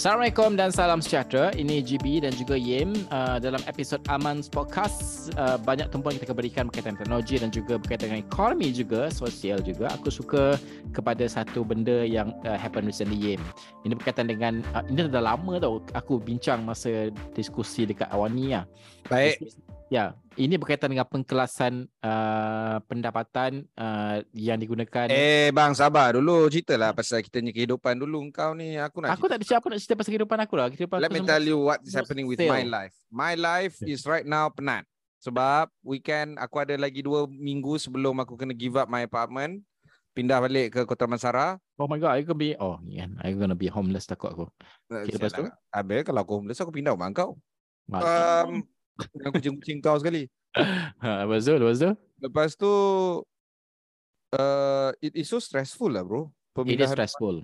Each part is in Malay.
Assalamualaikum dan salam sejahtera. Ini GB dan juga Yim uh, dalam episod Aman's Podcast. Uh, banyak tumpuan kita akan berikan berkaitan teknologi dan juga berkaitan dengan ekonomi juga, sosial juga. Aku suka kepada satu benda yang uh, happen recently Yim. Ini berkaitan dengan, uh, ini dah lama tau aku bincang masa diskusi dekat Awani lah. Baik. Ya, ini berkaitan dengan pengkelasan uh, pendapatan uh, yang digunakan. Eh bang sabar dulu ceritalah pasal kita ni kehidupan dulu kau ni aku nak aku tak ada siapa nak cerita pasal kehidupan aku lah. Kehidupan Let aku me tell you what is happening with stale. my life. My life is right now penat. Sebab weekend aku ada lagi dua minggu sebelum aku kena give up my apartment. Pindah balik ke Kota Mansara. Oh my god, I gonna be oh yeah, I gonna be homeless takut aku. Okay, lepas tu? Habis kalau aku homeless aku pindah rumah kau. Um, dengan kucing-kucing kau sekali. Ha, lepas tu, lepas tu. Lepas tu uh, it is so stressful lah bro. It is Pemindahan stressful.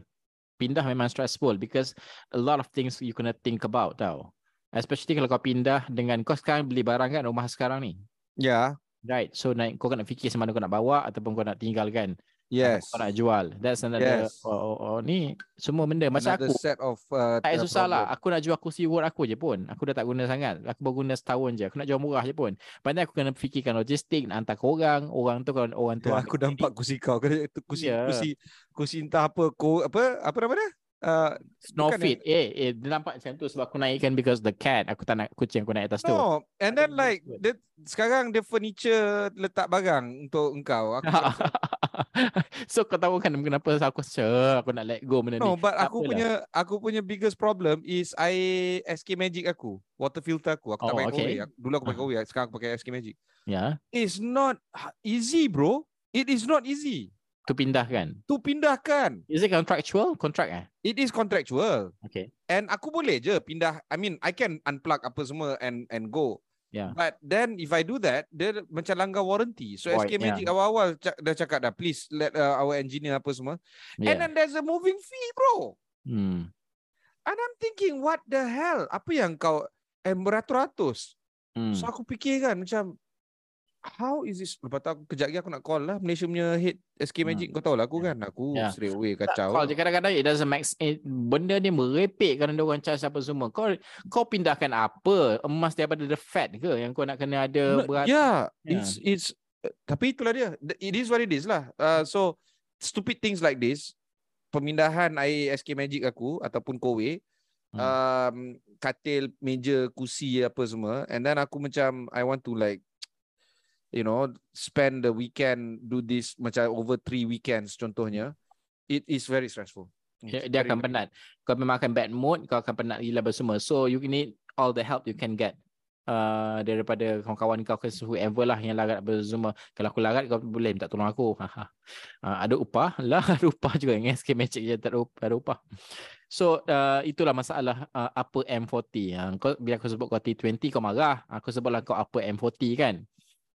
Pindah memang stressful because a lot of things you kena think about tau. Especially kalau kau pindah dengan kau sekarang beli barang kan rumah sekarang ni. Ya, Right. So naik kau kena fikir sama ada kau nak bawa ataupun kau nak tinggal kan. Yes. Kau nak jual. That's another Yes. oh, oh, oh, ni semua benda macam Another aku. set of uh, Tak susah lah. problem. Aku nak jual kursi wood aku je pun. Aku dah tak guna sangat. Aku baru guna setahun je. Aku nak jual murah je pun. Pandai aku kena fikirkan logistik, nak hantar ke orang. Orang tu kalau orang tu Ya, aku nampak kursi kau. Kursi, Ya. kursi, kursi entah apa, ko, apa, apa nama dia? Uh, Snow Bukan fit. Eh, eh, dia nampak macam tu sebab aku naikkan because the cat. Aku tak nak kucing aku naik atas tu. no, and then like, dia, sekarang dia furniture letak barang untuk engkau. Aku so kau tahu kan kenapa aku sure aku nak let go benda no, ni. but Tak aku apalah. punya, aku punya biggest problem is air SK Magic aku. Water filter aku. Aku tak Oh, pakai okay. Korea. Aku- Dulu aku pakai Ah. Korea, sekarang aku pakai SK Magic. Ya, It's not easy bro. It is not easy tu pindah kan. to pindahkan. Is it contractual? Contract eh? It is contractual. Okay. And aku boleh je pindah. I mean, I can unplug apa semua and and go. Yeah. But then if I do that, dia macam langgar warranty. So Void, SK Magic awal-awal cak, dah cakap dah, please let uh, our engineer apa semua. And Yeah. then there's a moving fee, bro. Hmm. And I'm thinking, what the hell? Apa yang kau eh, beratus-ratus? Hmm. So aku fikir kan macam, how is this? Lepas tu aku kejap lagi aku nak call lah Malaysia punya head SK Hmm. Magic. Kau tahu lah aku kan, aku Yeah. straight away kacau. Call je kadang-kadang it doesn't make eh, benda ni merepek kerana dia orang charge apa semua. Kau kau pindahkan apa? Emas daripada the fat ke yang kau nak kena ada No, berat? yeah, Yeah. it's it's uh, tapi itulah dia. It is what it is lah. Uh, so stupid things like this, pemindahan air SK Magic aku ataupun Kowe, Hmm. um, katil, meja, kursi apa semua, and then aku macam I want to like you know spend the weekend do this macam over three weekends contohnya. It is very stressful. Dia, dia akan penat. Kau memang akan bad mood, kau akan penat gila apa semua. So you need all the help you can get. Uh, daripada kawan-kawan kau ke whoever lah yang larat apa semua. Kalau aku larat kau boleh minta tolong aku. uh, ada upah lah, ada upah juga dengan SK Magic je tak ada upah. Ada upah. So uh, itulah masalah uh, upper M40. Uh, kau bila aku sebut kau T20 kau marah. Aku sebutlah kau upper M40 kan.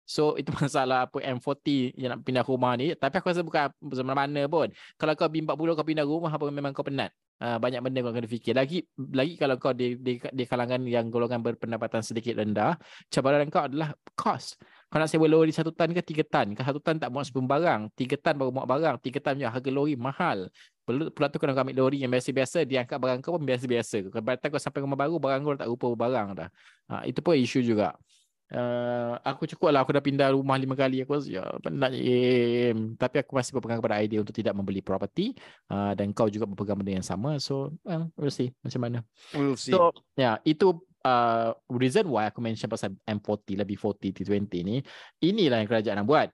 So itu masalah apa M40 yang nak pindah rumah ni. Tapi aku rasa bukan mana-mana pun. Kalau kau B40 kau pindah rumah apa memang kau penat. Uh, banyak benda kau kena fikir. Lagi lagi kalau kau di, di, di kalangan yang golongan berpendapatan sedikit rendah, cabaran kau adalah cost. Kau nak sewa lori satu tan ke tiga tan? Kau satu tan tak muat sebelum barang. Tiga tan baru muat barang. Tiga tan punya harga lori mahal. Pula tu kau nak ambil lori yang biasa-biasa, dia angkat barang kau pun biasa-biasa. Kalau kau sampai rumah baru, barang kau tak rupa barang dah. Ha, itu pun isu juga. Uh, aku cukup lah. Aku dah pindah rumah lima kali. Aku rasa ya penat je. Tapi aku masih berpegang kepada idea untuk tidak membeli property uh, dan kau juga berpegang benda yang sama. So well, we'll see macam mana. We'll see. so ya yeah, itu uh, reason why aku mention pasal M40 lebih 40 T20 ni inilah yang kerajaan nak buat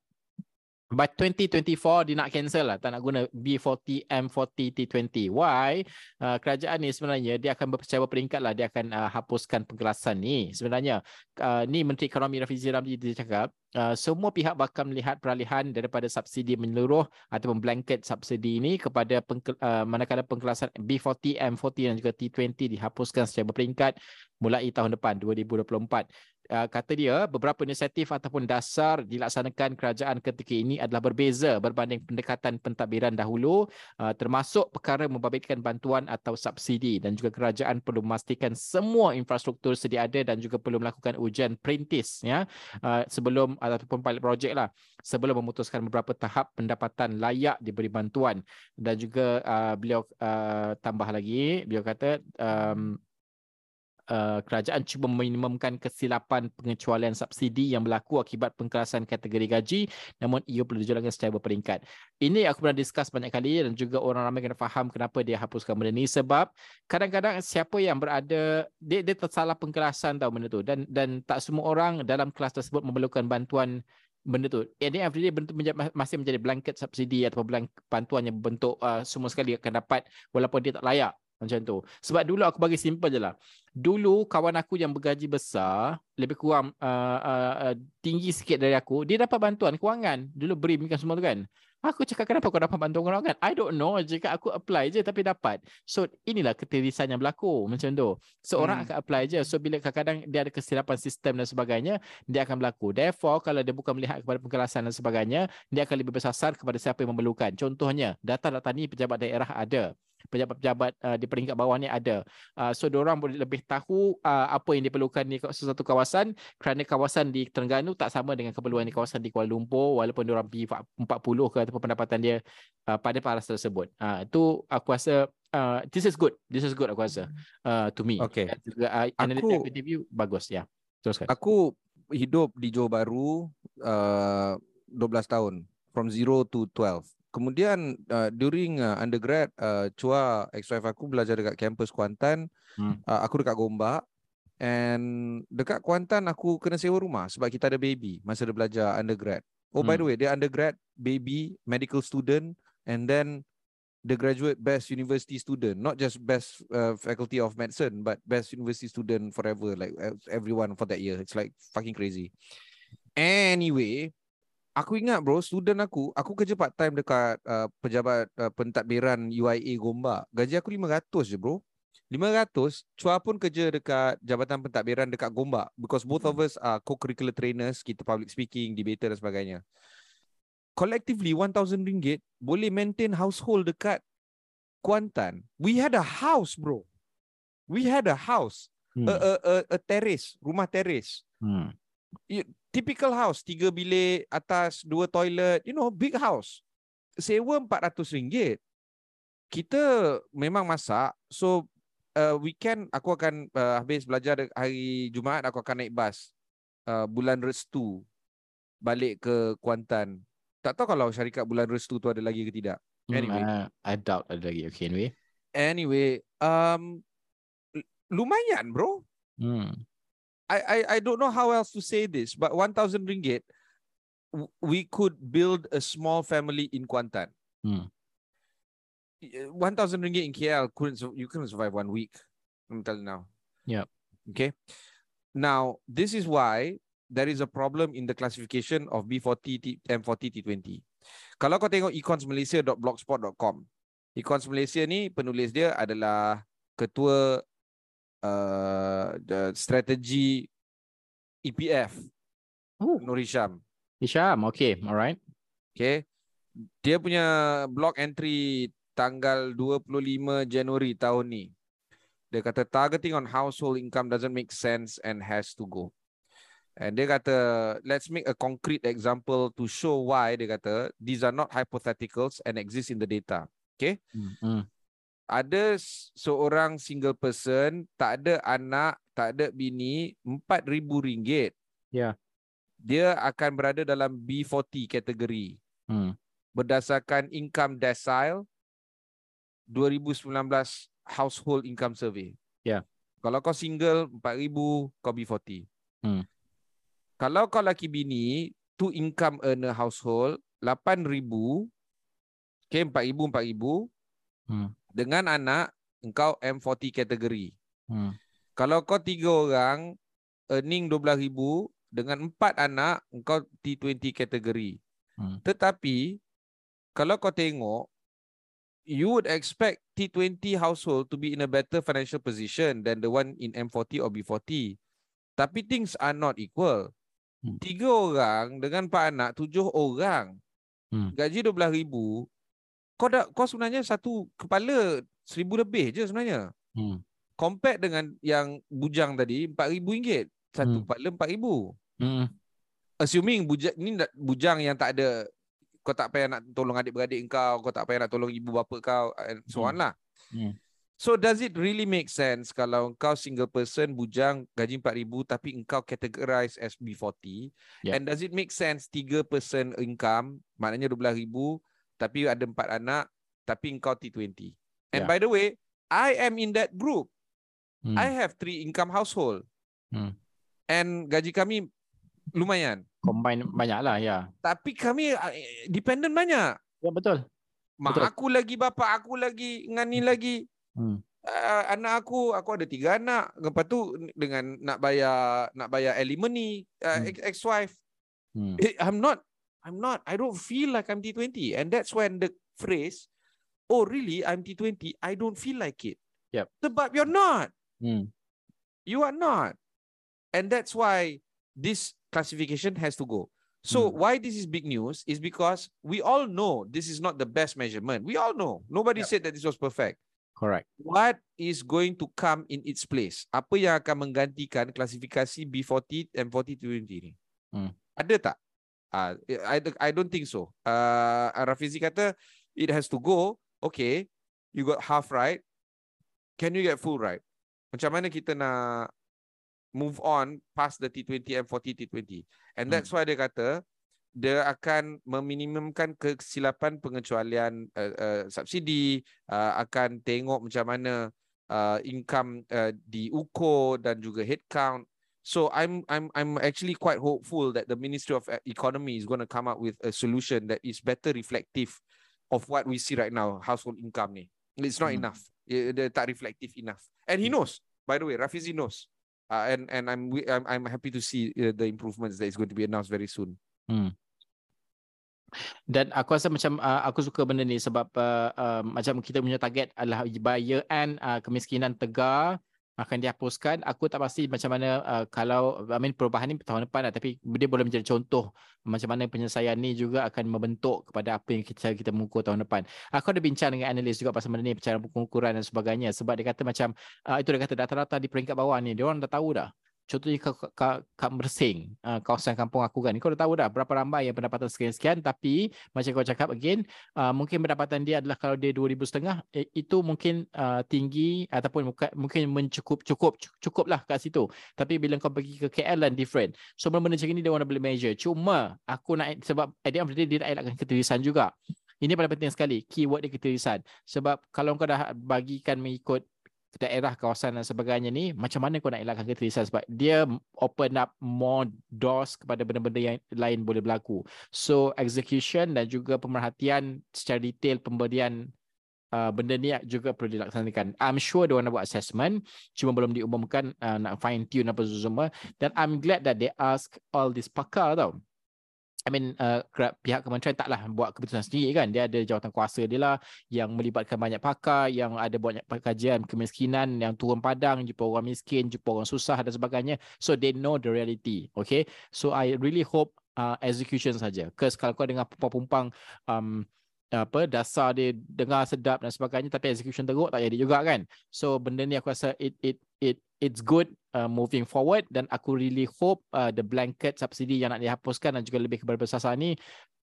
By 2024 dia nak cancel lah tak nak guna B40 M40 T20. Why? Uh, kerajaan ni sebenarnya dia akan berpercaya peringkat lah dia akan uh, hapuskan penggelasan ni. Sebenarnya uh, ni Menteri Ekonomi Rafizi Ramli dia cakap uh, semua pihak bakal melihat peralihan daripada subsidi menyeluruh ataupun blanket subsidi ini kepada pengke, uh, manakala penggelasan B40 M40 dan juga T20 dihapuskan secara berperingkat mulai tahun depan 2024 uh, kata dia beberapa inisiatif ataupun dasar dilaksanakan kerajaan ketika ini adalah berbeza berbanding pendekatan pentadbiran dahulu uh, termasuk perkara membabitkan bantuan atau subsidi dan juga kerajaan perlu memastikan semua infrastruktur sedia ada dan juga perlu melakukan ujian perintis ya uh, sebelum ataupun pilot project lah sebelum memutuskan beberapa tahap pendapatan layak diberi bantuan. Dan juga beliau tambah lagi beliau kata um, Uh, kerajaan cuba meminimumkan kesilapan pengecualian subsidi yang berlaku akibat pengkerasan kategori gaji namun ia perlu dijalankan secara berperingkat. Ini aku pernah discuss banyak kali dan juga orang ramai kena faham kenapa dia hapuskan benda ni sebab kadang-kadang siapa yang berada dia, dia tersalah pengkerasan tahu benda tu dan dan tak semua orang dalam kelas tersebut memerlukan bantuan benda tu. Ini everyday bentuk menjadi, masih menjadi blanket subsidi atau blanket bantuan yang bentuk uh, semua sekali akan dapat walaupun dia tak layak macam tu. Sebab dulu aku bagi simple je lah. Dulu kawan aku yang bergaji besar, lebih kurang uh, uh, uh, tinggi sikit dari aku, dia dapat bantuan kewangan. Dulu beri kan semua tu kan. Aku cakap kenapa kau dapat bantuan kewangan? I don't know. Jika aku apply je tapi dapat. So inilah ketirisan yang berlaku macam tu. Seorang so, hmm. akan apply je. So bila kadang-kadang dia ada kesilapan sistem dan sebagainya, dia akan berlaku. Therefore kalau dia bukan melihat kepada pengkerasan dan sebagainya, dia akan lebih bersasar kepada siapa yang memerlukan. Contohnya, data-data ni pejabat daerah ada pejabat-pejabat uh, di peringkat bawah ni ada. Uh, so diorang boleh lebih tahu uh, apa yang diperlukan di sesuatu kawasan kerana kawasan di Terengganu tak sama dengan keperluan di kawasan di Kuala Lumpur walaupun diorang P40 ke ataupun pendapatan dia uh, pada paras tersebut. Uh, itu aku rasa uh, this is good. This is good aku rasa uh, to me. Okay. Uh, aku, view bagus ya. Yeah. Teruskan. Aku hidup di Johor Bahru uh, 12 tahun from 0 to 12 kemudian uh, during uh, undergrad uh, Chua ex-wife aku belajar dekat kampus Kuantan. Hmm. uh, aku dekat Gombak. And dekat Kuantan aku kena sewa rumah sebab kita ada baby masa dia belajar undergrad. Oh hmm. by the way dia undergrad baby medical student and then the graduate best university student. Not just best uh, faculty of medicine but best university student forever like everyone for that year. It's like fucking crazy. Anyway Aku ingat bro, student aku, aku kerja part time dekat uh, pejabat uh, pentadbiran UIA Gombak. Gaji aku 500 je bro. 500, Chua pun kerja dekat Jabatan Pentadbiran dekat Gombak because both of hmm. us are co-curricular trainers, kita public speaking, debater dan sebagainya. Collectively RM1,000 boleh maintain household dekat Kuantan. We had a house bro. We had a house. Hmm. A, a, a, a terrace, rumah terrace. Hmm typical house, tiga bilik atas, dua toilet, you know, big house. Sewa RM400. Kita memang masak. So, uh, weekend aku akan uh, habis belajar hari Jumaat, aku akan naik bas. Uh, bulan Restu. Balik ke Kuantan. Tak tahu kalau syarikat bulan Restu tu ada lagi ke tidak. Hmm, anyway. Hmm, uh, I doubt ada lagi. Okay, anyway. Anyway. Um, lumayan, bro. Hmm. I, I I don't know how else to say this, but one thousand ringgit, we could build a small family in Kuantan. Hmm. One thousand ringgit in KL couldn't you couldn't survive one week. I'm telling you now. Yeah. Okay. Now this is why there is a problem in the classification of B40 M40 T20. Kalau kau tengok econsmalaysia.blogspot.com, Econs Malaysia ni penulis dia adalah ketua uh, the strategy EPF. Oh. Nur Hisham. Hisham, okay, alright. Okay. Dia punya blog entry tanggal 25 Januari tahun ni. Dia kata targeting on household income doesn't make sense and has to go. And dia kata, let's make a concrete example to show why dia kata these are not hypotheticals and exist in the data. Okay. Mm-hmm ada seorang single person, tak ada anak, tak ada bini, RM4,000. Ya. Yeah. Dia akan berada dalam B40 kategori. Hmm. Berdasarkan income decile 2019 household income survey. Ya. Yeah. Kalau kau single RM4,000, kau B40. Hmm. Kalau kau laki bini, two income earner household, 8,000 Okay, 4,000, 4,000 Hmm. Dengan anak engkau M40 kategori. Hmm. Kalau kau tiga orang earning 12,000 dengan empat anak engkau T20 kategori. Hmm. Tetapi kalau kau tengok you would expect T20 household to be in a better financial position than the one in M40 or B40. Tapi things are not equal. Hmm. Tiga orang dengan empat anak, tujuh orang. Hmm. Gaji 12,000. Kau dah kau sebenarnya satu kepala seribu lebih je sebenarnya. Hmm. Compare dengan yang bujang tadi RM4,000. Satu Hmm. kepala RM4,000. Hmm. Assuming bujang ni bujang yang tak ada kau tak payah nak tolong adik-beradik kau, kau tak payah nak tolong ibu bapa kau and so on Hmm. lah. Hmm. So does it really make sense kalau kau single person bujang gaji RM4,000 tapi engkau categorize as B40 Yeah. and does it make sense tiga person income maknanya RM12,000 tapi ada empat anak tapi engkau T20. And Yeah. by the way, I am in that group. Hmm. I have three income household. Hmm. And gaji kami lumayan. Combine banyak lah ya. Tapi kami uh, dependent banyak. Ya betul. Mak Betul. aku lagi, bapa aku lagi, dengan ni lagi. Hmm. Uh, anak aku, aku ada tiga anak. Lepas tu dengan nak bayar nak bayar alimony, uh, Hmm. ex- ex-wife. Hmm. Eh, I'm not, I'm not, I don't feel like I'm T20. And that's when the phrase, oh really, I'm T20, I don't feel like it. Yep. but you're not. Hmm. You are not. And that's why this classification has to go. So Hmm. why this is big news is because we all know this is not the best measurement. We all know. Nobody Yep. said that this was perfect. Correct. What is going to come in its place? Apa yang akan menggantikan klasifikasi B40 and 40-20 ni? Hmm. Ada tak? Uh, I, I don't think so. Uh, Rafizi kata it has to go. Okay, you got half right. Can you get full right? Macam mana kita nak move on past the T20 and 40 T20? And Hmm. that's why dia kata dia akan meminimumkan kesilapan pengecualian uh, uh, subsidi, uh, akan tengok macam mana uh, income uh, diukur dan juga headcount. So I'm I'm I'm actually quite hopeful that the Ministry of E- Economy is going to come up with a solution that is better reflective of what we see right now, household income ni. It's not Hmm. enough. Dia tak reflective enough. And he knows. By the way, Rafizi knows. Uh, and and I'm, I'm I'm happy to see uh, the improvements that is going to be announced very soon. Dan aku rasa macam uh, aku suka benda ni sebab uh, uh, macam kita punya target adalah by year end uh, kemiskinan tegar akan dihapuskan. Aku tak pasti macam mana uh, kalau I mean perubahan ni tahun depan lah tapi dia boleh menjadi contoh macam mana penyelesaian ni juga akan membentuk kepada apa yang kita kita mengukur tahun depan. Aku ada bincang dengan analis juga pasal benda ni cara pengukuran dan sebagainya sebab dia kata macam uh, itu dia kata data-data di peringkat bawah ni dia orang dah tahu dah contohnya kat, kat, kat Mersing, uh, kawasan kampung aku kan. Kau dah tahu dah berapa ramai yang pendapatan sekian-sekian tapi macam kau cakap again, uh, mungkin pendapatan dia adalah kalau dia 2000 setengah eh, itu mungkin uh, tinggi ataupun muka, mungkin mencukup cukup cukup lah kat situ. Tapi bila kau pergi ke KL dan different. So benda-benda macam ni dia orang boleh measure. Cuma aku nak sebab at the end of the day dia nak elakkan keterisan juga. Ini paling penting sekali, keyword dia keterisan. Sebab kalau kau dah bagikan mengikut daerah kawasan dan sebagainya ni macam mana kau nak elakkan keterisan sebab dia open up more doors kepada benda-benda yang lain boleh berlaku. So execution dan juga pemerhatian secara detail pemberian uh, benda ni juga perlu dilaksanakan. I'm sure dia nak buat assessment cuma belum diumumkan uh, nak fine tune apa semua. Dan I'm glad that they ask all this pakar tau I mean uh, pihak kementerian taklah buat keputusan sendiri kan. Dia ada jawatan kuasa dia lah yang melibatkan banyak pakar yang ada banyak kajian kemiskinan yang turun padang jumpa orang miskin jumpa orang susah dan sebagainya. So they know the reality okay? So I really hope uh, execution saja. Because kalau kau dengar pumpang-pumpang um, apa dasar dia dengar sedap dan sebagainya tapi execution teruk tak jadi juga kan so benda ni aku rasa it it it it's good uh, moving forward dan aku really hope uh, the blanket subsidi yang nak dihapuskan dan juga lebih kepada bersasar ni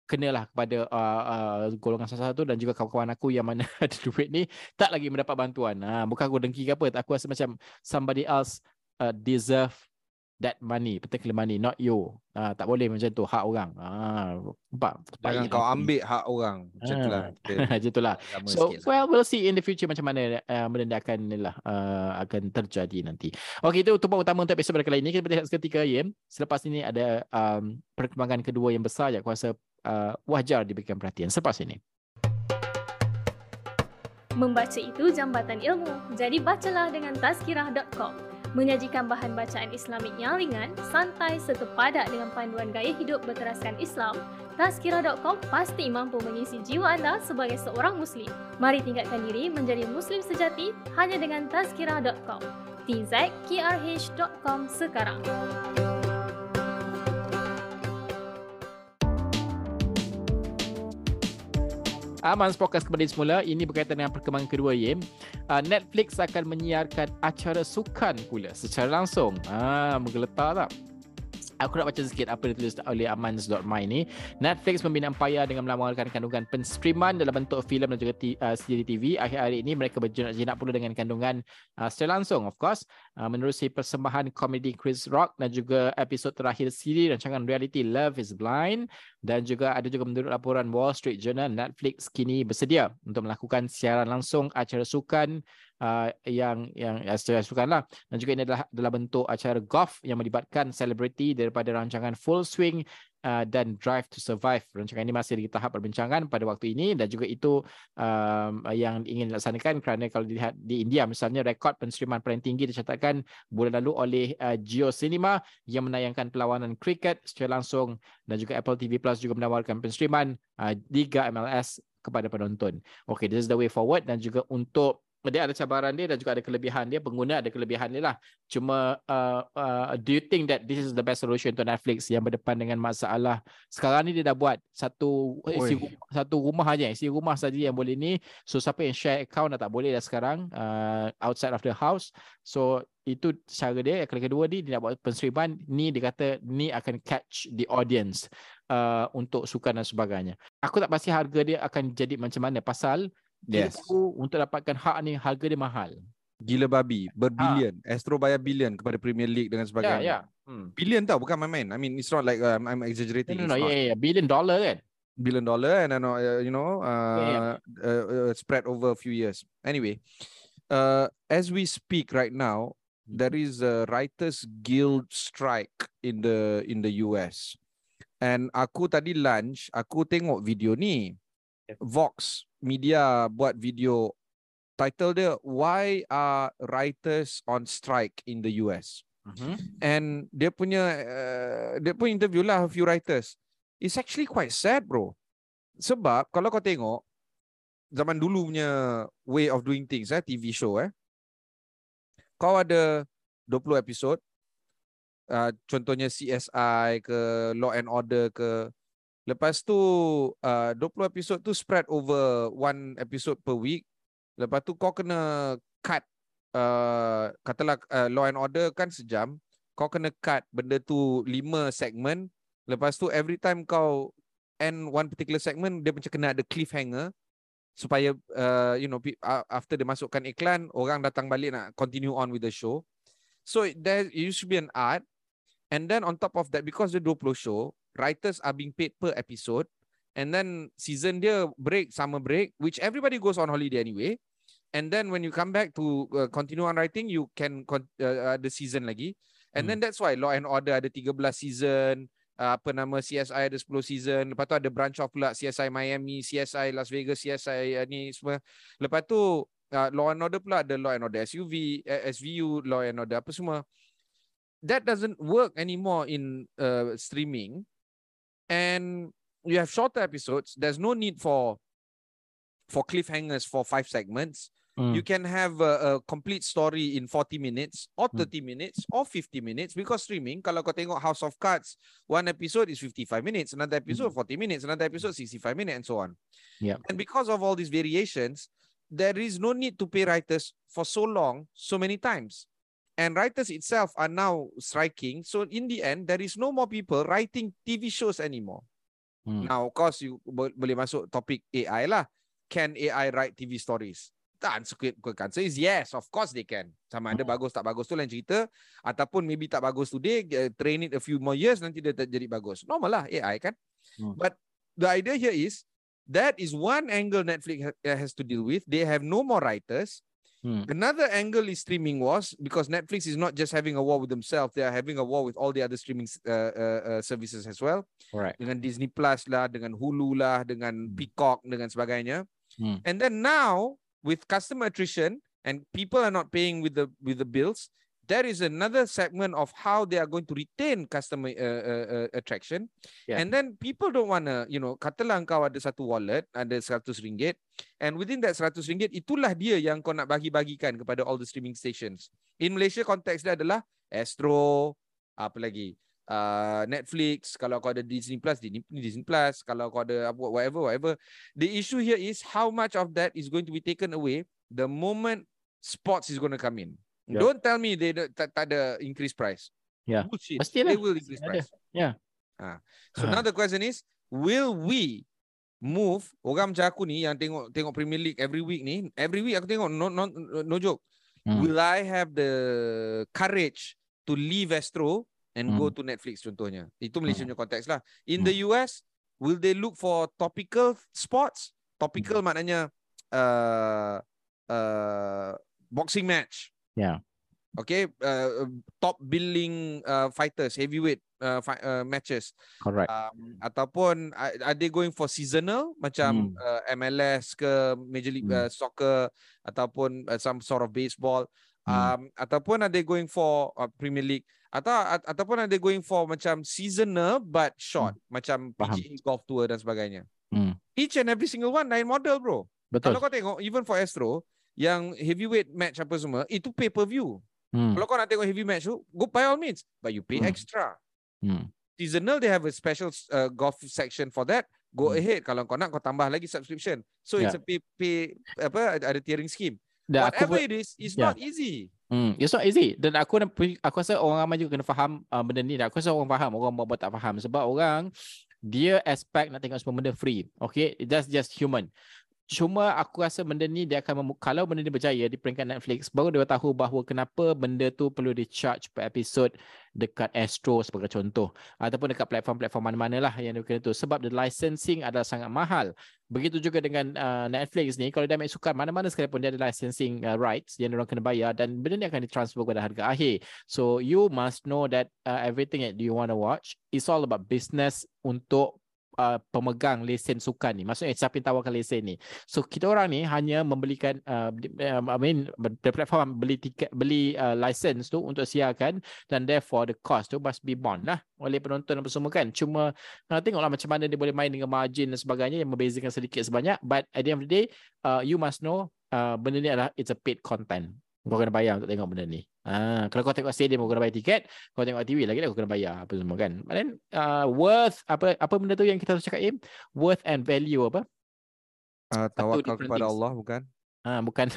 kenalah kepada uh, uh, golongan sasar tu dan juga kawan-kawan aku yang mana ada duit ni tak lagi mendapat bantuan. Ha, bukan aku dengki ke apa, aku rasa macam somebody else uh, deserve that money, particular money, not you. Ha, tak boleh macam tu, hak orang. Ha, nampak? Jangan kau lah. ambil hak orang. Macam tu lah. Macam tu lah. So sikit well we'll see in the future macam mana uh, benda ni akan ni lah uh, akan terjadi nanti. Okey itu tumpuan utama untuk episod kali ini. Kita lihat seketika ya. Selepas ini ada um, perkembangan kedua yang besar yang aku rasa uh, wajar diberikan perhatian selepas ini. Membaca itu jambatan ilmu, jadi bacalah dengan tazkirah.com. Menyajikan bahan bacaan Islamik yang ringan, santai serta padat dengan panduan gaya hidup berteraskan Islam, Tazkirah.com pasti mampu mengisi jiwa anda sebagai seorang Muslim. Mari tingkatkan diri menjadi Muslim sejati hanya dengan Tazkirah.com. tzkrh.com sekarang. Aman Podcast kembali semula. Ini berkaitan dengan perkembangan kedua Yim. Uh, Netflix akan menyiarkan acara sukan pula secara langsung. Ah, menggeletar tak? Aku nak baca sikit apa yang ditulis oleh amans.my ni. Netflix membina empayar dengan melamarkan kandungan penstreaman dalam bentuk filem dan juga t- uh, series TV. Akhir-akhir ini mereka berjinak-jinak pula dengan kandungan uh, secara langsung of course. Uh, menerusi persembahan komedi Chris Rock dan juga episod terakhir siri rancangan reality Love is Blind. Dan juga ada juga menurut laporan Wall Street Journal, Netflix kini bersedia untuk melakukan siaran langsung acara sukan uh, yang yang ya, secara sukan lah dan juga ini adalah dalam bentuk acara golf yang melibatkan selebriti daripada rancangan Full Swing uh, dan Drive to Survive. Rancangan ini masih di tahap perbincangan pada waktu ini dan juga itu um, yang ingin dilaksanakan kerana kalau dilihat di India misalnya rekod penstreaman paling tinggi dicatatkan bulan lalu oleh uh, Geo Cinema yang menayangkan perlawanan kriket secara langsung dan juga Apple TV Plus juga menawarkan penstreaman uh, Liga MLS kepada penonton. Okay, this is the way forward dan juga untuk dia ada cabaran dia dan juga ada kelebihan dia. Pengguna ada kelebihan dia lah. Cuma uh, uh, do you think that this is the best solution untuk Netflix yang berdepan dengan masalah? Sekarang ni dia dah buat satu isi rumah, satu rumah aja. Isi rumah saja yang boleh ni. So siapa yang share account dah tak boleh dah sekarang uh, outside of the house. So itu cara dia. Yang kedua ni dia nak buat penstreaman ni dia kata ni akan catch the audience uh, untuk sukan dan sebagainya. Aku tak pasti harga dia akan jadi macam mana. Pasal Yes. Tahu, untuk dapatkan hak ni harga dia mahal. Gila babi, berbilion. Ha. Astro bayar bilion kepada Premier League dengan sebagainya. Ya, yeah, ya. Yeah. Hmm. Billion tau, bukan main-main. I mean, it's not like um, I'm exaggerating. No, no, no. Yeah, yeah, billion dollar kan? Billion dollar and I know, uh, you know, uh, yeah, yeah. Uh, uh, spread over a few years. Anyway, uh, as we speak right now, hmm. there is a writers guild strike in the in the US. And aku tadi lunch, aku tengok video ni. Vox media buat video. Title dia why are writers on strike in the US uh-huh. and dia punya uh, dia pun interview lah a few writers. It's actually quite sad bro. Sebab kalau kau tengok zaman dulu punya way of doing things eh TV show eh kau ada 20 episod uh, contohnya CSI ke Law and Order ke Lepas tu uh, 20 episod tu spread over one episode per week. Lepas tu kau kena cut uh, katalah uh, law and order kan sejam. Kau kena cut benda tu lima segmen. Lepas tu every time kau end one particular segment dia macam kena ada cliffhanger supaya uh, you know after dia masukkan iklan orang datang balik nak continue on with the show. So there used to be an art and then on top of that because the 20 show writers are being paid per episode and then season dia break summer break which everybody goes on holiday anyway. And then when you come back to uh, continue on writing you can con- uh, the season lagi. And hmm. then that's why law and order ada 13 season uh, apa nama CSI ada 10 season. Lepas tu ada branch off pula CSI Miami CSI Las Vegas CSI uh, ni semua. Lepas tu uh, law and order pula ada law and order SUV uh, SVU law and order apa semua. That doesn't work anymore in uh, streaming and you have shorter episodes there's no need for for cliffhangers for five segments mm. you can have a, a complete story in 40 minutes or 30 mm. minutes or 50 minutes because streaming kalau kau tengok House of Cards one episode is 55 minutes another episode mm. 40 minutes another episode 65 minutes and so on yeah and because of all these variations there is no need to pay writers for so long so many times and writers itself are now striking. So in the end, there is no more people writing TV shows anymore. Hmm. Now, of course, you boleh masuk topik AI lah. Can AI write TV stories? The answer, answer is yes, of course they can. Sama ada hmm. bagus tak bagus tu lain cerita. Ataupun maybe tak bagus today, uh, train it a few more years, nanti dia jadi bagus. Normal lah AI kan. Hmm. But the idea here is, that is one angle Netflix has to deal with. They have no more writers. Hmm. Another angle is streaming wars because Netflix is not just having a war with themselves; they are having a war with all the other streaming uh, uh, uh, services as well. Correct. Dengan Disney Plus lah, dengan Hulu lah, dengan Peacock dengan sebagainya. Hmm. And then now with customer attrition and people are not paying with the with the bills, there is another segment of how they are going to retain customer uh, uh, uh, attraction. Yeah. And then people don't want to, you know, katalah kau ada satu wallet, ada 100 ringgit, and within that 100 ringgit, itulah dia yang kau nak bagi-bagikan kepada all the streaming stations. In Malaysia, konteks dia adalah Astro, apa lagi? Uh, Netflix, kalau kau ada Disney Plus, Disney, Disney Plus, kalau kau ada apa- whatever, whatever. The issue here is how much of that is going to be taken away the moment sports is going to come in. Yeah. Don't tell me they don't- tak, tak ada increase price. Yeah. Bullshit. Mestilah. They will increase price. Yeah. Ah. So Ah. now the question is, will we move orang macam aku ni yang tengok tengok Premier League every week ni, every week aku tengok no no no joke. Hmm. Will I have the courage to leave Astro and go Hmm. to Netflix contohnya? Itu Malaysia Hmm. punya konteks lah. In Hmm. the US, will they look for topical sports? Topical Hmm. maknanya uh, uh, boxing match. Yeah. Okay, uh, top billing uh, fighters, heavyweight uh, fi- uh, matches. Correct. Um, ataupun are are they going for seasonal macam Hmm. uh, MLS ke Major League Hmm. uh, Soccer ataupun uh, some sort of baseball Hmm. um ataupun are they going for uh, Premier League atau at, ataupun are they going for macam seasonal but short macam Hmm. Faham. PGA Golf Tour dan sebagainya. Hmm. Each and every single one lain model bro. Betul. Kalau kau tengok even for Astro yang heavyweight match apa semua itu pay per view. Hmm. Kalau kau nak tengok heavy match tu go by all means but you pay Hmm. extra Hmm. seasonal they have a special uh, golf section for that go Hmm. ahead kalau kau nak kau tambah lagi subscription so it's a pay, pay apa ada tiering scheme Dan aku whatever pun- it is it's Yeah. not easy Hmm, it's not easy. Dan aku aku rasa orang ramai juga kena faham uh, benda ni. Dan aku rasa orang faham, orang buat tak faham sebab orang dia expect nak tengok semua benda free. Okay, that's just human. Cuma aku rasa benda ni dia akan memu- kalau benda ni berjaya di peringkat Netflix baru dia tahu bahawa kenapa benda tu perlu di charge per episod dekat Astro sebagai contoh ataupun dekat platform-platform mana-mana lah yang dia tu sebab the licensing adalah sangat mahal. Begitu juga dengan uh, Netflix ni kalau dia ambil sukan mana-mana sekalipun dia ada licensing uh, rights yang orang kena bayar dan benda ni akan ditransfer kepada harga akhir. So you must know that uh, everything that you want to watch is all about business untuk uh, pemegang lesen sukan ni. Maksudnya siapa yang tawarkan lesen ni. So kita orang ni hanya membelikan uh, um, I mean the platform beli tiket beli uh, license tu untuk siarkan dan therefore the cost tu must be borne lah oleh penonton apa semua kan. Cuma uh, tengoklah macam mana dia boleh main dengan margin dan sebagainya yang membezakan sedikit sebanyak but at the end of the day uh, you must know uh, benda ni adalah it's a paid content. Kau kena bayar untuk tengok benda ni. Ah, kalau kau tengok stadium kau kena bayar tiket, kau tengok TV lagi dah kau kena bayar apa semua kan. Then uh, worth apa apa benda tu yang kita harus cakap Im? Worth and value apa? uh, tawakal kepada things. Allah bukan Ah bukan.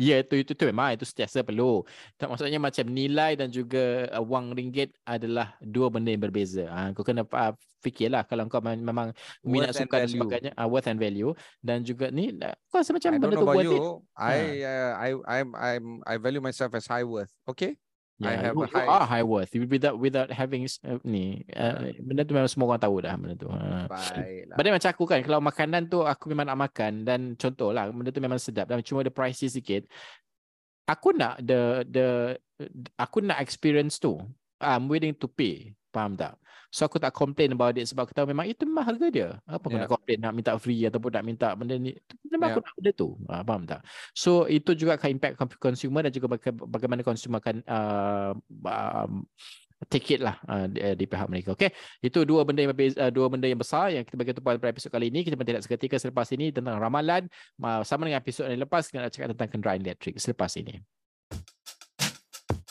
Ya itu itu tu memang itu sentiasa perlu. Tak maksudnya macam nilai dan juga uh, wang ringgit adalah dua benda yang berbeza. Ah kau kena uh, fikirlah kalau kau mem- memang minat Worth and sukan dan sebagainya, uh, worth and value dan juga ni uh, kau rasa macam I benda tu worth it. you I uh, I I'm I'm I value myself as high worth okay I Yeah, have you, a you high- are high worth You- without without having uh, ni uh, benda tu memang semua orang tahu dah benda tu. Uh. baiklah Benda macam aku kan kalau makanan tu aku memang nak makan dan contoh lah benda tu memang sedap dan cuma ada pricey sikit. Aku nak the the aku nak experience tu. I'm willing to pay. Faham tak? So aku tak complain about it sebab aku tahu memang itu memang harga dia. Apa aku Yeah. nak complain nak minta free ataupun nak minta benda ni. Memang aku Yeah. nak benda tu. Ah, faham tak? So itu juga akan impact con- consumer dan juga baga- bagaimana consumer akan uh, um, take it lah uh, di, di pihak mereka. Okay. Itu dua benda yang berbeza, uh, dua benda yang besar yang kita bagi tumpuan pada episod kali ini. Kita pun tidak seketika selepas ini tentang ramalan uh, sama dengan episod yang lepas kita nak cakap tentang kenderaan elektrik selepas ini.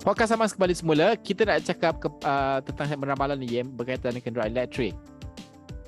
Podcast sama kembali semula. Kita nak cakap ke, uh, tentang ramalan ni yang berkaitan dengan kenderaan elektrik.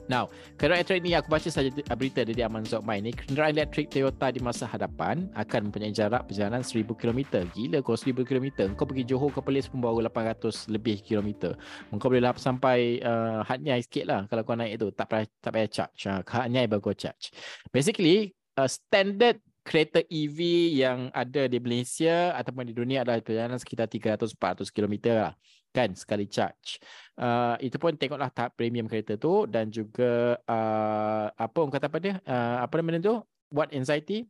Now, kenderaan elektrik ni aku baca saja berita dari Aman Zokmai ni, kenderaan elektrik Toyota di masa hadapan akan mempunyai jarak perjalanan 1000 km. Gila kau 1000 km. Kau pergi Johor ke Perlis pun baru 800 lebih kilometer. Kau boleh lah sampai uh, Hatnyai sikit lah kalau kau naik tu. Tak payah, tak payah charge. Uh, ke Hatnyai baru kau charge. Basically, uh, standard kereta EV yang ada di Malaysia ataupun di dunia adalah perjalanan sekitar 300-400 km lah kan sekali charge. Uh, itu pun tengoklah tahap premium kereta tu dan juga uh, apa orang kata apa dia? Uh, apa nama tu? What anxiety?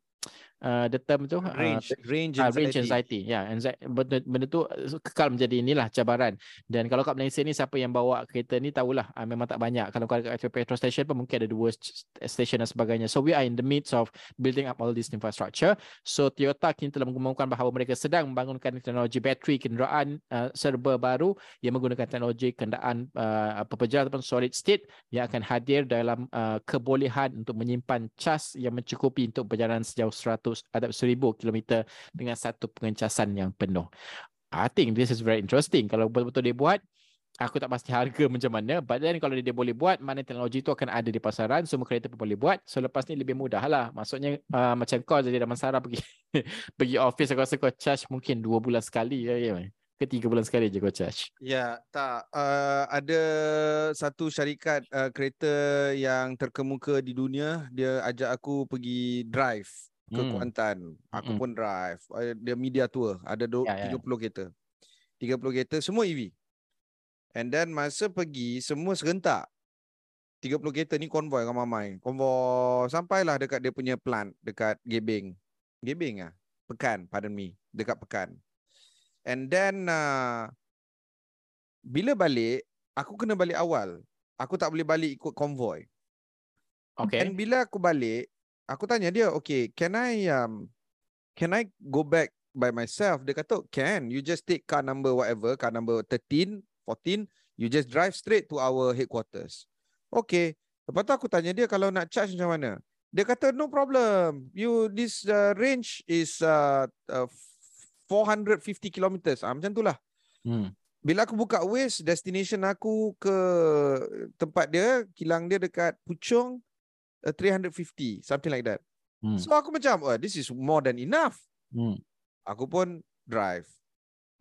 Uh, the term tu uh, Range, range Ah, anxiety. range anxiety. Ya, anxiety. Benda, benda tu uh, kekal menjadi inilah cabaran. Dan kalau kat Malaysia ni siapa yang bawa kereta ni tahulah uh, memang tak banyak. Kalau kau dekat petrol station pun mungkin ada dua st- station dan sebagainya. So we are in the midst of building up all this infrastructure. So Toyota kini telah mengumumkan bahawa mereka sedang membangunkan teknologi bateri kenderaan uh, serba baru yang menggunakan teknologi kenderaan uh, pepejar ataupun solid state yang akan hadir dalam uh, kebolehan untuk menyimpan cas yang mencukupi untuk perjalanan sejauh 100 atau 1000 km dengan satu pengecasan yang penuh. I think this is very interesting. Kalau betul-betul dia buat, aku tak pasti harga macam mana. But then kalau dia, boleh buat, mana teknologi tu akan ada di pasaran. Semua kereta pun boleh buat. So lepas ni lebih mudah lah. Maksudnya uh, macam kau jadi Damansara pergi pergi office, aku rasa kau charge mungkin dua bulan sekali. Ya, ya, ke tiga bulan sekali je kau charge. Ya, tak. Uh, ada satu syarikat uh, kereta yang terkemuka di dunia. Dia ajak aku pergi drive ke Hmm. Kuantan. Aku Mm-mm. pun drive. Uh, dia media tour. Ada do- Ya, ya. 30 kereta. 30 kereta semua EV. And then masa pergi semua serentak. 30 kereta ni konvoy ramai-ramai. Konvoy sampailah dekat dia punya plant dekat Gebeng. Gebeng ah. Pekan, pardon me. Dekat Pekan. And then uh, bila balik, aku kena balik awal. Aku tak boleh balik ikut konvoy. Okay. And bila aku balik, aku tanya dia, okay, can I um, can I go back by myself? Dia kata, can. You just take car number whatever, car number 13, 14, you just drive straight to our headquarters. Okay. Lepas tu aku tanya dia kalau nak charge macam mana. Dia kata no problem. You this uh, range is uh, uh, 450 kilometers. Ah macam itulah. Hmm. Bila aku buka Waze, destination aku ke tempat dia, kilang dia dekat Puchong, uh, 350, something like that. Hmm. So aku macam, oh, this is more than enough. Hmm. Aku pun drive.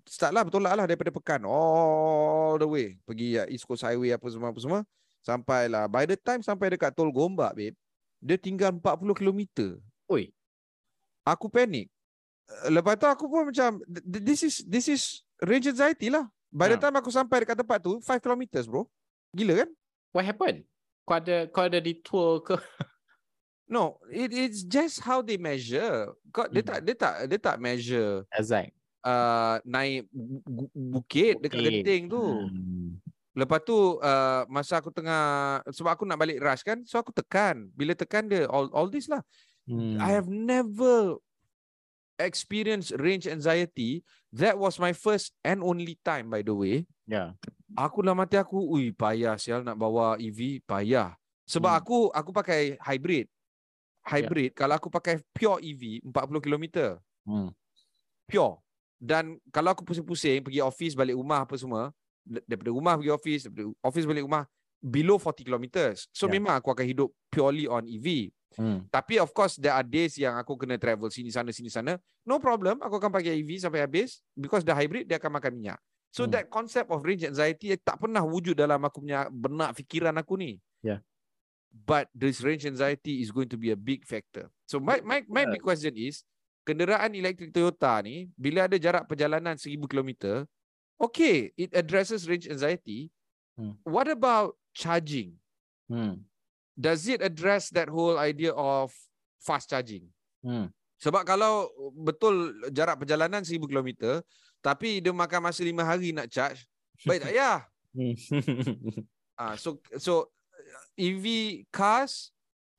Start lah, bertolak lah daripada Pekan. All the way. Pergi uh, East Coast Highway apa semua, apa semua. Sampailah. By the time sampai dekat Tol Gombak, babe, dia tinggal 40 km. Oi. Aku panik. Uh, Lepas tu aku pun macam, th- th- this is this is range anxiety lah. By the Ya. time aku sampai dekat tempat tu, 5 km bro. Gila kan? What happened? Kau ada kau ada di tour ke? No, it, it's just how they measure. Kau, dia Hmm. tak dia tak dia tak measure Exact. uh, naik bu- bu- bukit dekat Bukit. genting tu. Hmm. Lepas tu uh, masa aku tengah sebab aku nak balik rush kan, so aku tekan. Bila tekan dia all all this lah. Hmm. I have never experienced range anxiety. That was my first and only time by the way. Yeah. Aku dalam hati aku, ui payah sial nak bawa EV, payah. Sebab Hmm. aku aku pakai hybrid. Hybrid, kalau aku pakai pure EV 40 km. Hmm. Pure. Dan kalau aku pusing-pusing pergi office balik rumah apa semua, da- daripada rumah pergi office, daripada office balik rumah below 40 km. So Ya. memang aku akan hidup purely on EV. Hmm. Tapi of course there are days yang aku kena travel sini sana sini sana. No problem, aku akan pakai EV sampai habis because the hybrid dia akan makan minyak. So Hmm. that concept of range anxiety tak pernah wujud dalam aku punya benak fikiran aku ni. Yeah. But this range anxiety is going to be a big factor. So my my my big question is kenderaan elektrik Toyota ni bila ada jarak perjalanan 1000 km, okay, it addresses range anxiety. Hmm. What about charging? Hmm. Does it address that whole idea of fast charging? Hmm. Sebab kalau betul jarak perjalanan 1000 km tapi dia makan masa 5 hari nak charge, baik tak ya? Ah so so EV cars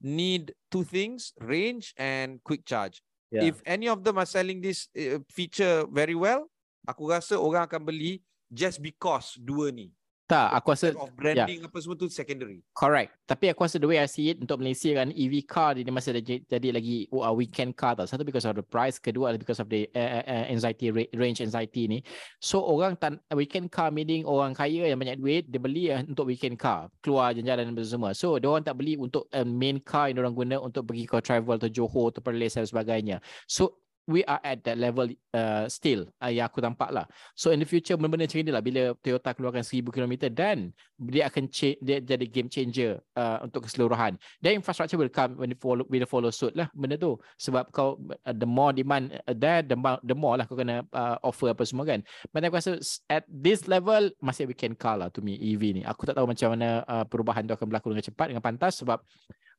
need two things, range and quick charge. Yeah. If any of them are selling this uh, feature very well, aku rasa orang akan beli just because dua ni. Tak, aku rasa of branding apa semua tu secondary. Correct. Tapi aku rasa the way I see it untuk Malaysia kan EV car dia masih ada j- jadi lagi uh, weekend car tau. Satu because of the price, kedua adalah because of the uh, uh, anxiety ra- range anxiety ni. So orang tan weekend car meaning orang kaya yang banyak duit dia beli uh, untuk weekend car, keluar jalan-jalan dan semua. So dia orang tak beli untuk uh, main car yang orang guna untuk pergi ke travel to Johor to Perlis dan sebagainya. So we are at that level uh, still uh, yang aku nampak lah. So in the future benda-benda macam ni lah bila Toyota keluarkan 1000 km dan dia akan cha- dia jadi game changer uh, untuk keseluruhan. Dan infrastructure will come when follow will follow suit lah benda tu. Sebab kau uh, the more demand uh, there the the more lah kau kena uh, offer apa semua kan. But aku rasa at this level masih we can call lah to me EV ni. Aku tak tahu macam mana uh, perubahan tu akan berlaku dengan cepat dengan pantas sebab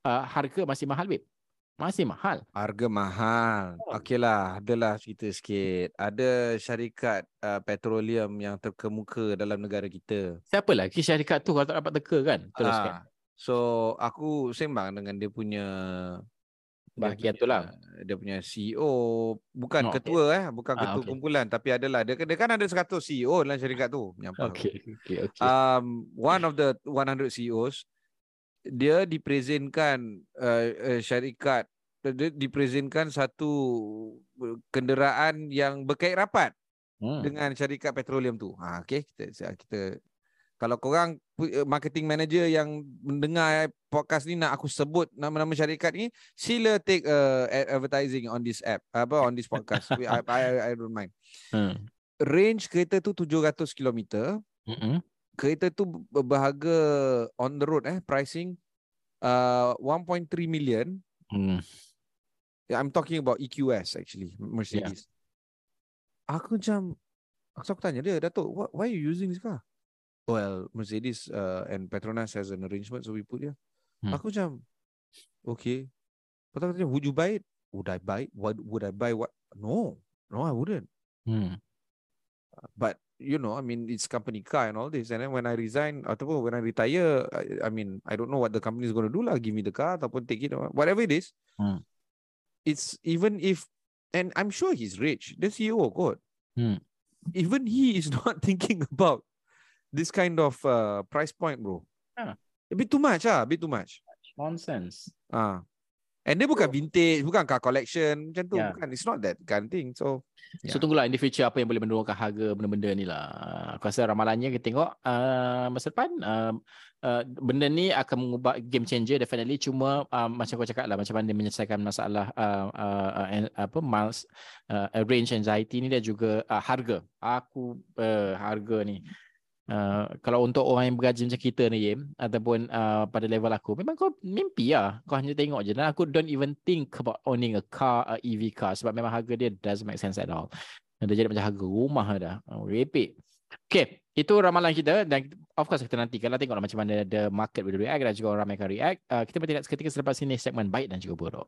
uh, harga masih mahal babe. Masih mahal. Harga mahal. Okey lah, adalah cerita sikit. Ada syarikat uh, petroleum yang terkemuka dalam negara kita. Siapa lagi syarikat tu kalau tak dapat teka kan? Teruskan. Ah, so aku sembang dengan dia punya dia Bahagian punya- tu lah. Dia punya CEO bukan Oh, okay. ketua eh, bukan Ah, ketua okay. kumpulan tapi adalah dia, dia kan ada 100 CEO dalam syarikat tu. Menyampah. Okey, okey, okey. um, one of the 100 CEOs dia dipresentkan uh, uh, syarikat dia dipresentkan satu kenderaan yang berkait rapat Hmm. dengan syarikat petroleum tu. Ha okey kita kita kalau korang uh, marketing manager yang mendengar podcast ni nak aku sebut nama-nama syarikat ni sila take uh, ad- advertising on this app apa on this podcast. We- I, I I don't mind. Hmm. Range kereta tu 700 km Mm-mm. Kereta tu berharga on the road eh pricing uh 1.3 million. Hmm. Yeah, I'm talking about EQS actually, Mercedes. Aku macam aku, tanya dia, Datuk, what, why are you using this car? Well, Mercedes uh, and Petronas has an arrangement so we put here. Hmm. Aku macam okay. Lepas aku tanya, would you buy it? Would I buy it? What would I buy what? No. No, I wouldn't. Hmm. but you know, I mean, it's company car and all this. And then when I resign, ataupun when I retire, I, I mean, I don't know what the company is going to do lah. Give me the car ataupun take it whatever it is. Hmm. It's even if, and I'm sure he's rich. The CEO kot. Hmm. Even he is not thinking about this kind of uh, price point, bro. Ah. A bit too much ah, a bit too much. Nonsense. Ah. And dia bukan vintage, bukan car collection macam tu, Yeah. bukan. It's not that kind of thing. So, So tunggulah in the future apa yang boleh menurunkan harga benda-benda ni lah. Aku rasa ramalannya kita tengok uh, masa depan uh, uh, benda ni akan mengubah game changer definitely cuma uh, macam kau cakap lah macam mana dia menyelesaikan masalah uh, uh, uh, apa miles uh, range anxiety ni dan juga uh, harga. Aku uh, harga ni Uh, kalau untuk orang yang bergaji macam kita ni Yim ataupun uh, pada level aku memang kau mimpi lah. Kau hanya tengok je. Dan aku don't even think about owning a car a EV car sebab memang harga dia doesn't make sense at all. Dia jadi macam harga rumah dah oh, repek Okay, itu ramalan kita. Dan of course kita nantikanlah tengoklah macam mana the market will react dan juga orang ramai akan react. Uh, kita bertindak seketika selepas ini segmen baik dan juga buruk.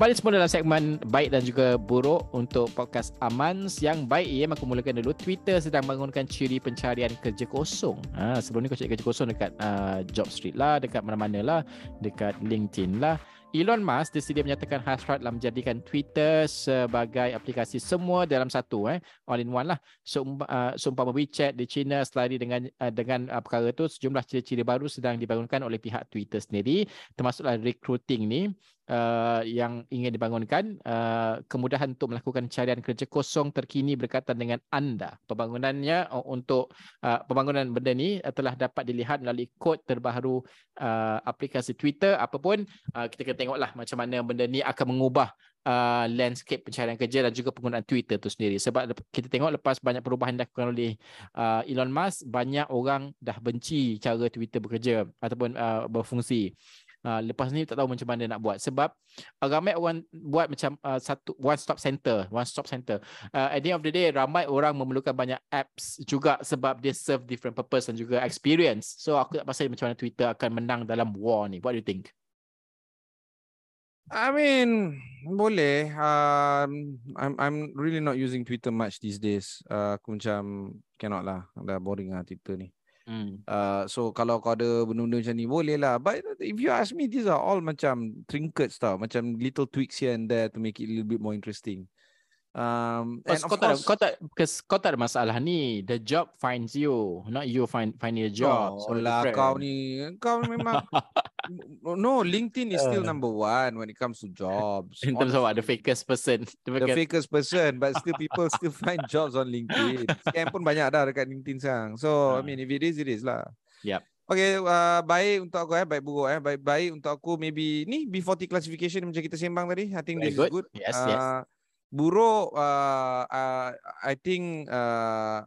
Kembali semua dalam segmen baik dan juga buruk untuk podcast Amans yang baik ya aku mulakan dulu Twitter sedang bangunkan ciri pencarian kerja kosong. Ha, sebelum ni kau cari kerja kosong dekat uh, Job Street lah, dekat mana-mana lah, dekat LinkedIn lah. Elon Musk disedia menyatakan hasrat dalam menjadikan Twitter sebagai aplikasi semua dalam satu eh all in one lah. Seumpa, uh, WeChat di China selari dengan uh, dengan uh, perkara itu sejumlah ciri-ciri baru sedang dibangunkan oleh pihak Twitter sendiri termasuklah recruiting ni uh, yang ingin dibangunkan uh, kemudahan untuk melakukan carian kerja kosong terkini berkaitan dengan anda. Pembangunannya uh, untuk uh, pembangunan benda ni uh, telah dapat dilihat melalui kod terbaru uh, aplikasi Twitter apapun. Uh, kita kena tengoklah macam mana benda ni akan mengubah uh, landscape pencarian kerja dan juga penggunaan Twitter tu sendiri. Sebab kita tengok lepas banyak perubahan yang dilakukan oleh uh, Elon Musk banyak orang dah benci cara Twitter bekerja ataupun uh, berfungsi Uh, lepas ni tak tahu macam mana nak buat sebab uh, ramai orang buat macam uh, satu one stop center, one stop center. Uh, at the end of the day ramai orang memerlukan banyak apps juga sebab dia serve different purpose dan juga experience. So aku tak pasal macam mana Twitter akan menang dalam war ni. What do you think? I mean, boleh. Um, I'm I'm really not using Twitter much these days. Uh, aku macam cannot lah. Dah boring lah Twitter ni. Hmm. Uh, so kalau kau ada benda-benda macam ni boleh lah. But if you ask me, these are all macam trinkets tau. Macam little tweaks here and there to make it a little bit more interesting. Um, and Kau, kau, tak, course, kau tak because kau tak ada masalah ni. The job finds you, not you find find a job. Oh So lah kau ni Kau memang No LinkedIn is still Uh. number one When it comes to jobs In terms of what, the fakest person. The The fakest- person But still people Still find jobs on LinkedIn Scam pun banyak dah Dekat LinkedIn sekarang So I Ah. mean if it is It is lah Yup. Okay uh, Baik untuk aku eh Baik buruk eh Baik baik untuk aku Maybe Ni B40 classification Macam kita sembang tadi I think Very this good. is good Yes, yes. Uh, Buruk uh, uh, I think uh,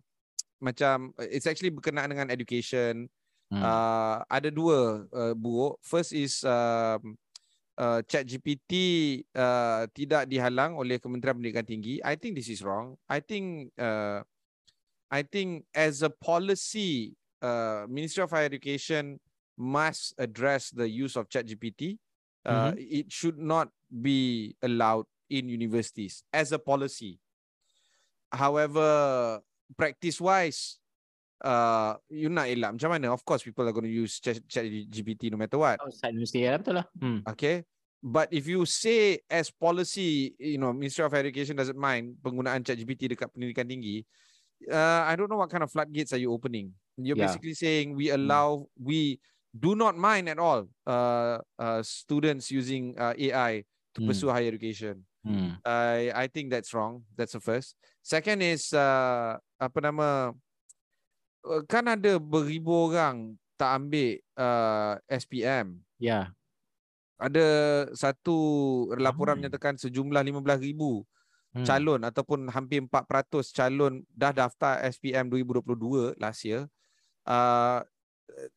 Macam It's actually berkenaan dengan education Hmm. uh, ada dua uh, buruk. First is um, uh, ChatGPT uh, tidak dihalang oleh Kementerian Pendidikan Tinggi. I think this is wrong. I think uh, I think as a policy, uh, Ministry of Higher Education must address the use of ChatGPT. Uh, It should not be allowed in universities as a policy. However, practice-wise, uh, you nak elak macam mana? Of course, people are going to use Chat Chat GPT no matter what. Outside universiti lah, betul lah. Hmm. Okay. But if you say as policy, you know, Ministry of Education doesn't mind penggunaan ChatGPT dekat pendidikan tinggi, uh, I don't know what kind of floodgates are you opening. You're Yeah. basically saying we allow, we do not mind at all uh, uh, students using uh, AI to Hmm. pursue higher education. Hmm. I I think that's wrong. That's the first. Second is uh, apa nama uh, kan ada beribu orang tak ambil uh, SPM. Yeah. Ada satu laporan Ramai. menyatakan sejumlah 15,000 Hmm. calon ataupun hampir 4% calon dah daftar SPM 2022 last year uh,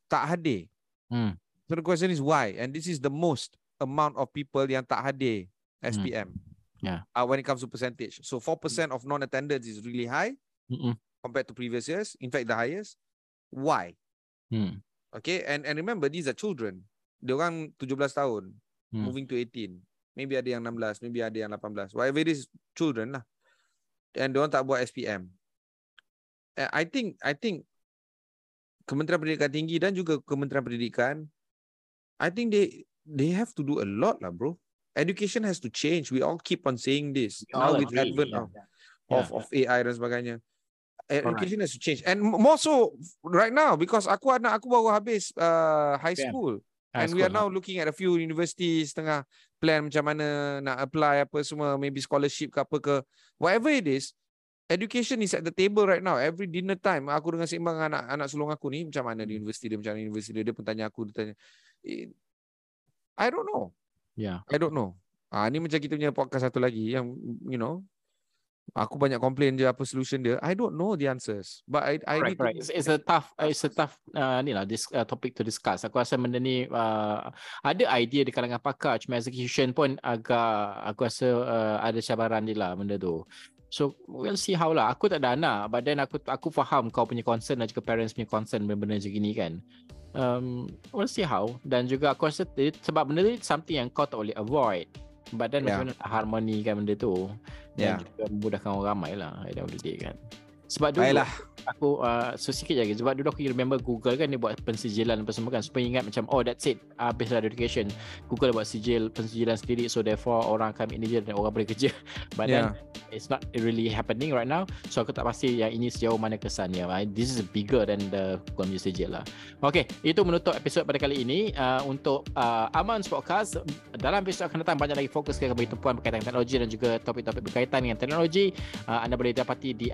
tak hadir. Hmm. So the question is why? And this is the most amount of people yang tak hadir SPM. Hmm. Yeah. Uh, when it comes to percentage. So 4% of non-attendance is really high Mm-mm. compared to previous years. In fact, the highest. Why? Hmm. Okay, and and remember these are children. Dia orang 17 tahun, Hmm. moving to 18. Maybe ada yang 16, maybe ada yang 18. Whatever it is, children lah. And dia orang tak buat SPM. I think I think Kementerian Pendidikan Tinggi dan juga Kementerian Pendidikan I think they they have to do a lot lah bro. Education has to change. We all keep on saying this. We Now with agree, advent yeah. of, of Yeah. of AI dan sebagainya. Education has to change. And more so right now because aku anak aku baru habis uh, high Yeah. school. High and we are school, now looking at a few universities tengah plan macam mana nak apply apa semua maybe scholarship ke apa ke whatever it is education is at the table right now every dinner time aku dengan dengan anak anak sulung aku ni macam mana di universiti dia macam mana universiti dia dia pun tanya aku dia tanya Eh, I don't know Yeah. I don't know ah ni macam kita punya podcast satu lagi yang you know aku banyak complain je apa solution dia I don't know the answers but I I Correct, need to correct. It's, it's a tough, uh, it's a tough uh, ni lah, this uh, topic to discuss. Aku rasa benda ni uh, ada idea di kalangan pakar, cuma execution pun agak, aku rasa uh, ada cabaran dia lah benda tu. So we'll see how lah. Aku tak ada anak, but then aku aku faham kau punya concern dan juga parents punya concern benda-benda macam gini kan. Um, we'll see how. Dan juga aku rasa sebab benda ni something yang kau tak boleh avoid. But then Yeah. macam mana harmonikan benda tu Yeah. dan juga memudahkan orang ramai lah at the end kan. Sebab dulu Baiklah. aku uh, so sikit je sebab dulu aku remember Google kan dia buat pensijilan apa semua kan. Supaya ingat macam oh that's it. Habis dah education. Google buat sijil pensijilan sendiri. So therefore orang akan je dan orang boleh kerja. But Yeah. then it's not really happening right now. So aku tak pasti yang ini sejauh mana kesannya. Uh, this is bigger than the Google punya sijil lah. Okay, itu menutup episod pada kali ini. Uh, untuk uh, Aman's Podcast. Dalam episod akan datang banyak lagi fokus ke bagi tumpuan berkaitan teknologi dan juga topik-topik berkaitan dengan teknologi. Uh, anda boleh dapati di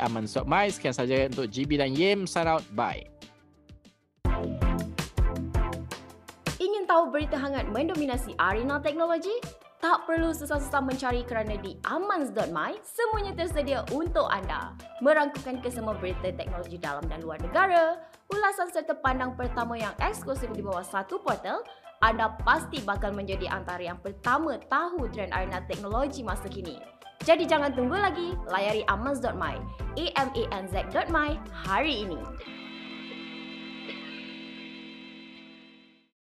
Aman.my. Sekian saja untuk GB dan Yim. Sign out. Bye. Ingin tahu berita hangat mendominasi arena teknologi? Tak perlu susah-susah mencari kerana di amans.my semuanya tersedia untuk anda. Merangkukan kesemua berita teknologi dalam dan luar negara, ulasan serta pandang pertama yang eksklusif di bawah satu portal, anda pasti bakal menjadi antara yang pertama tahu trend arena teknologi masa kini. Jadi jangan tunggu lagi, layari amaz.my, amanz.my hari ini.